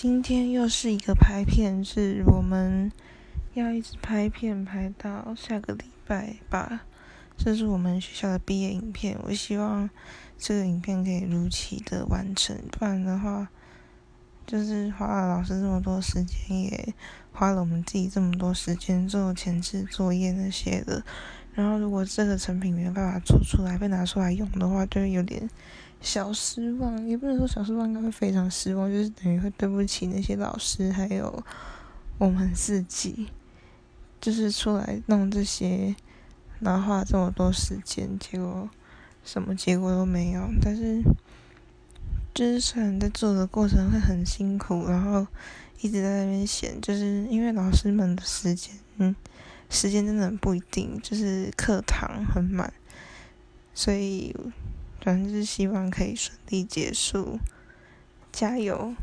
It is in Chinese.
今天又是一个拍片日，我们要一直拍片拍到下个礼拜吧。这是我们学校的毕业影片，我希望这个影片可以如期的完成，不然的话，就是花了老师这么多时间，也花了我们自己这么多时间做前置作业那些的。然后如果这个成品没有办法做出来，被拿出来用的话，就会有点。小失望也不能说小失望，应该会非常失望，就是等于会对不起那些老师，还有我们自己，就是出来弄这些，然后花了这么多时间，结果什么结果都没有。但是，就是虽然在做的过程会很辛苦，然后一直在那边闲，就是因为老师们的时间，嗯，时间真的不一定，就是课堂很满，所以。反正就是希望可以顺利结束，加油。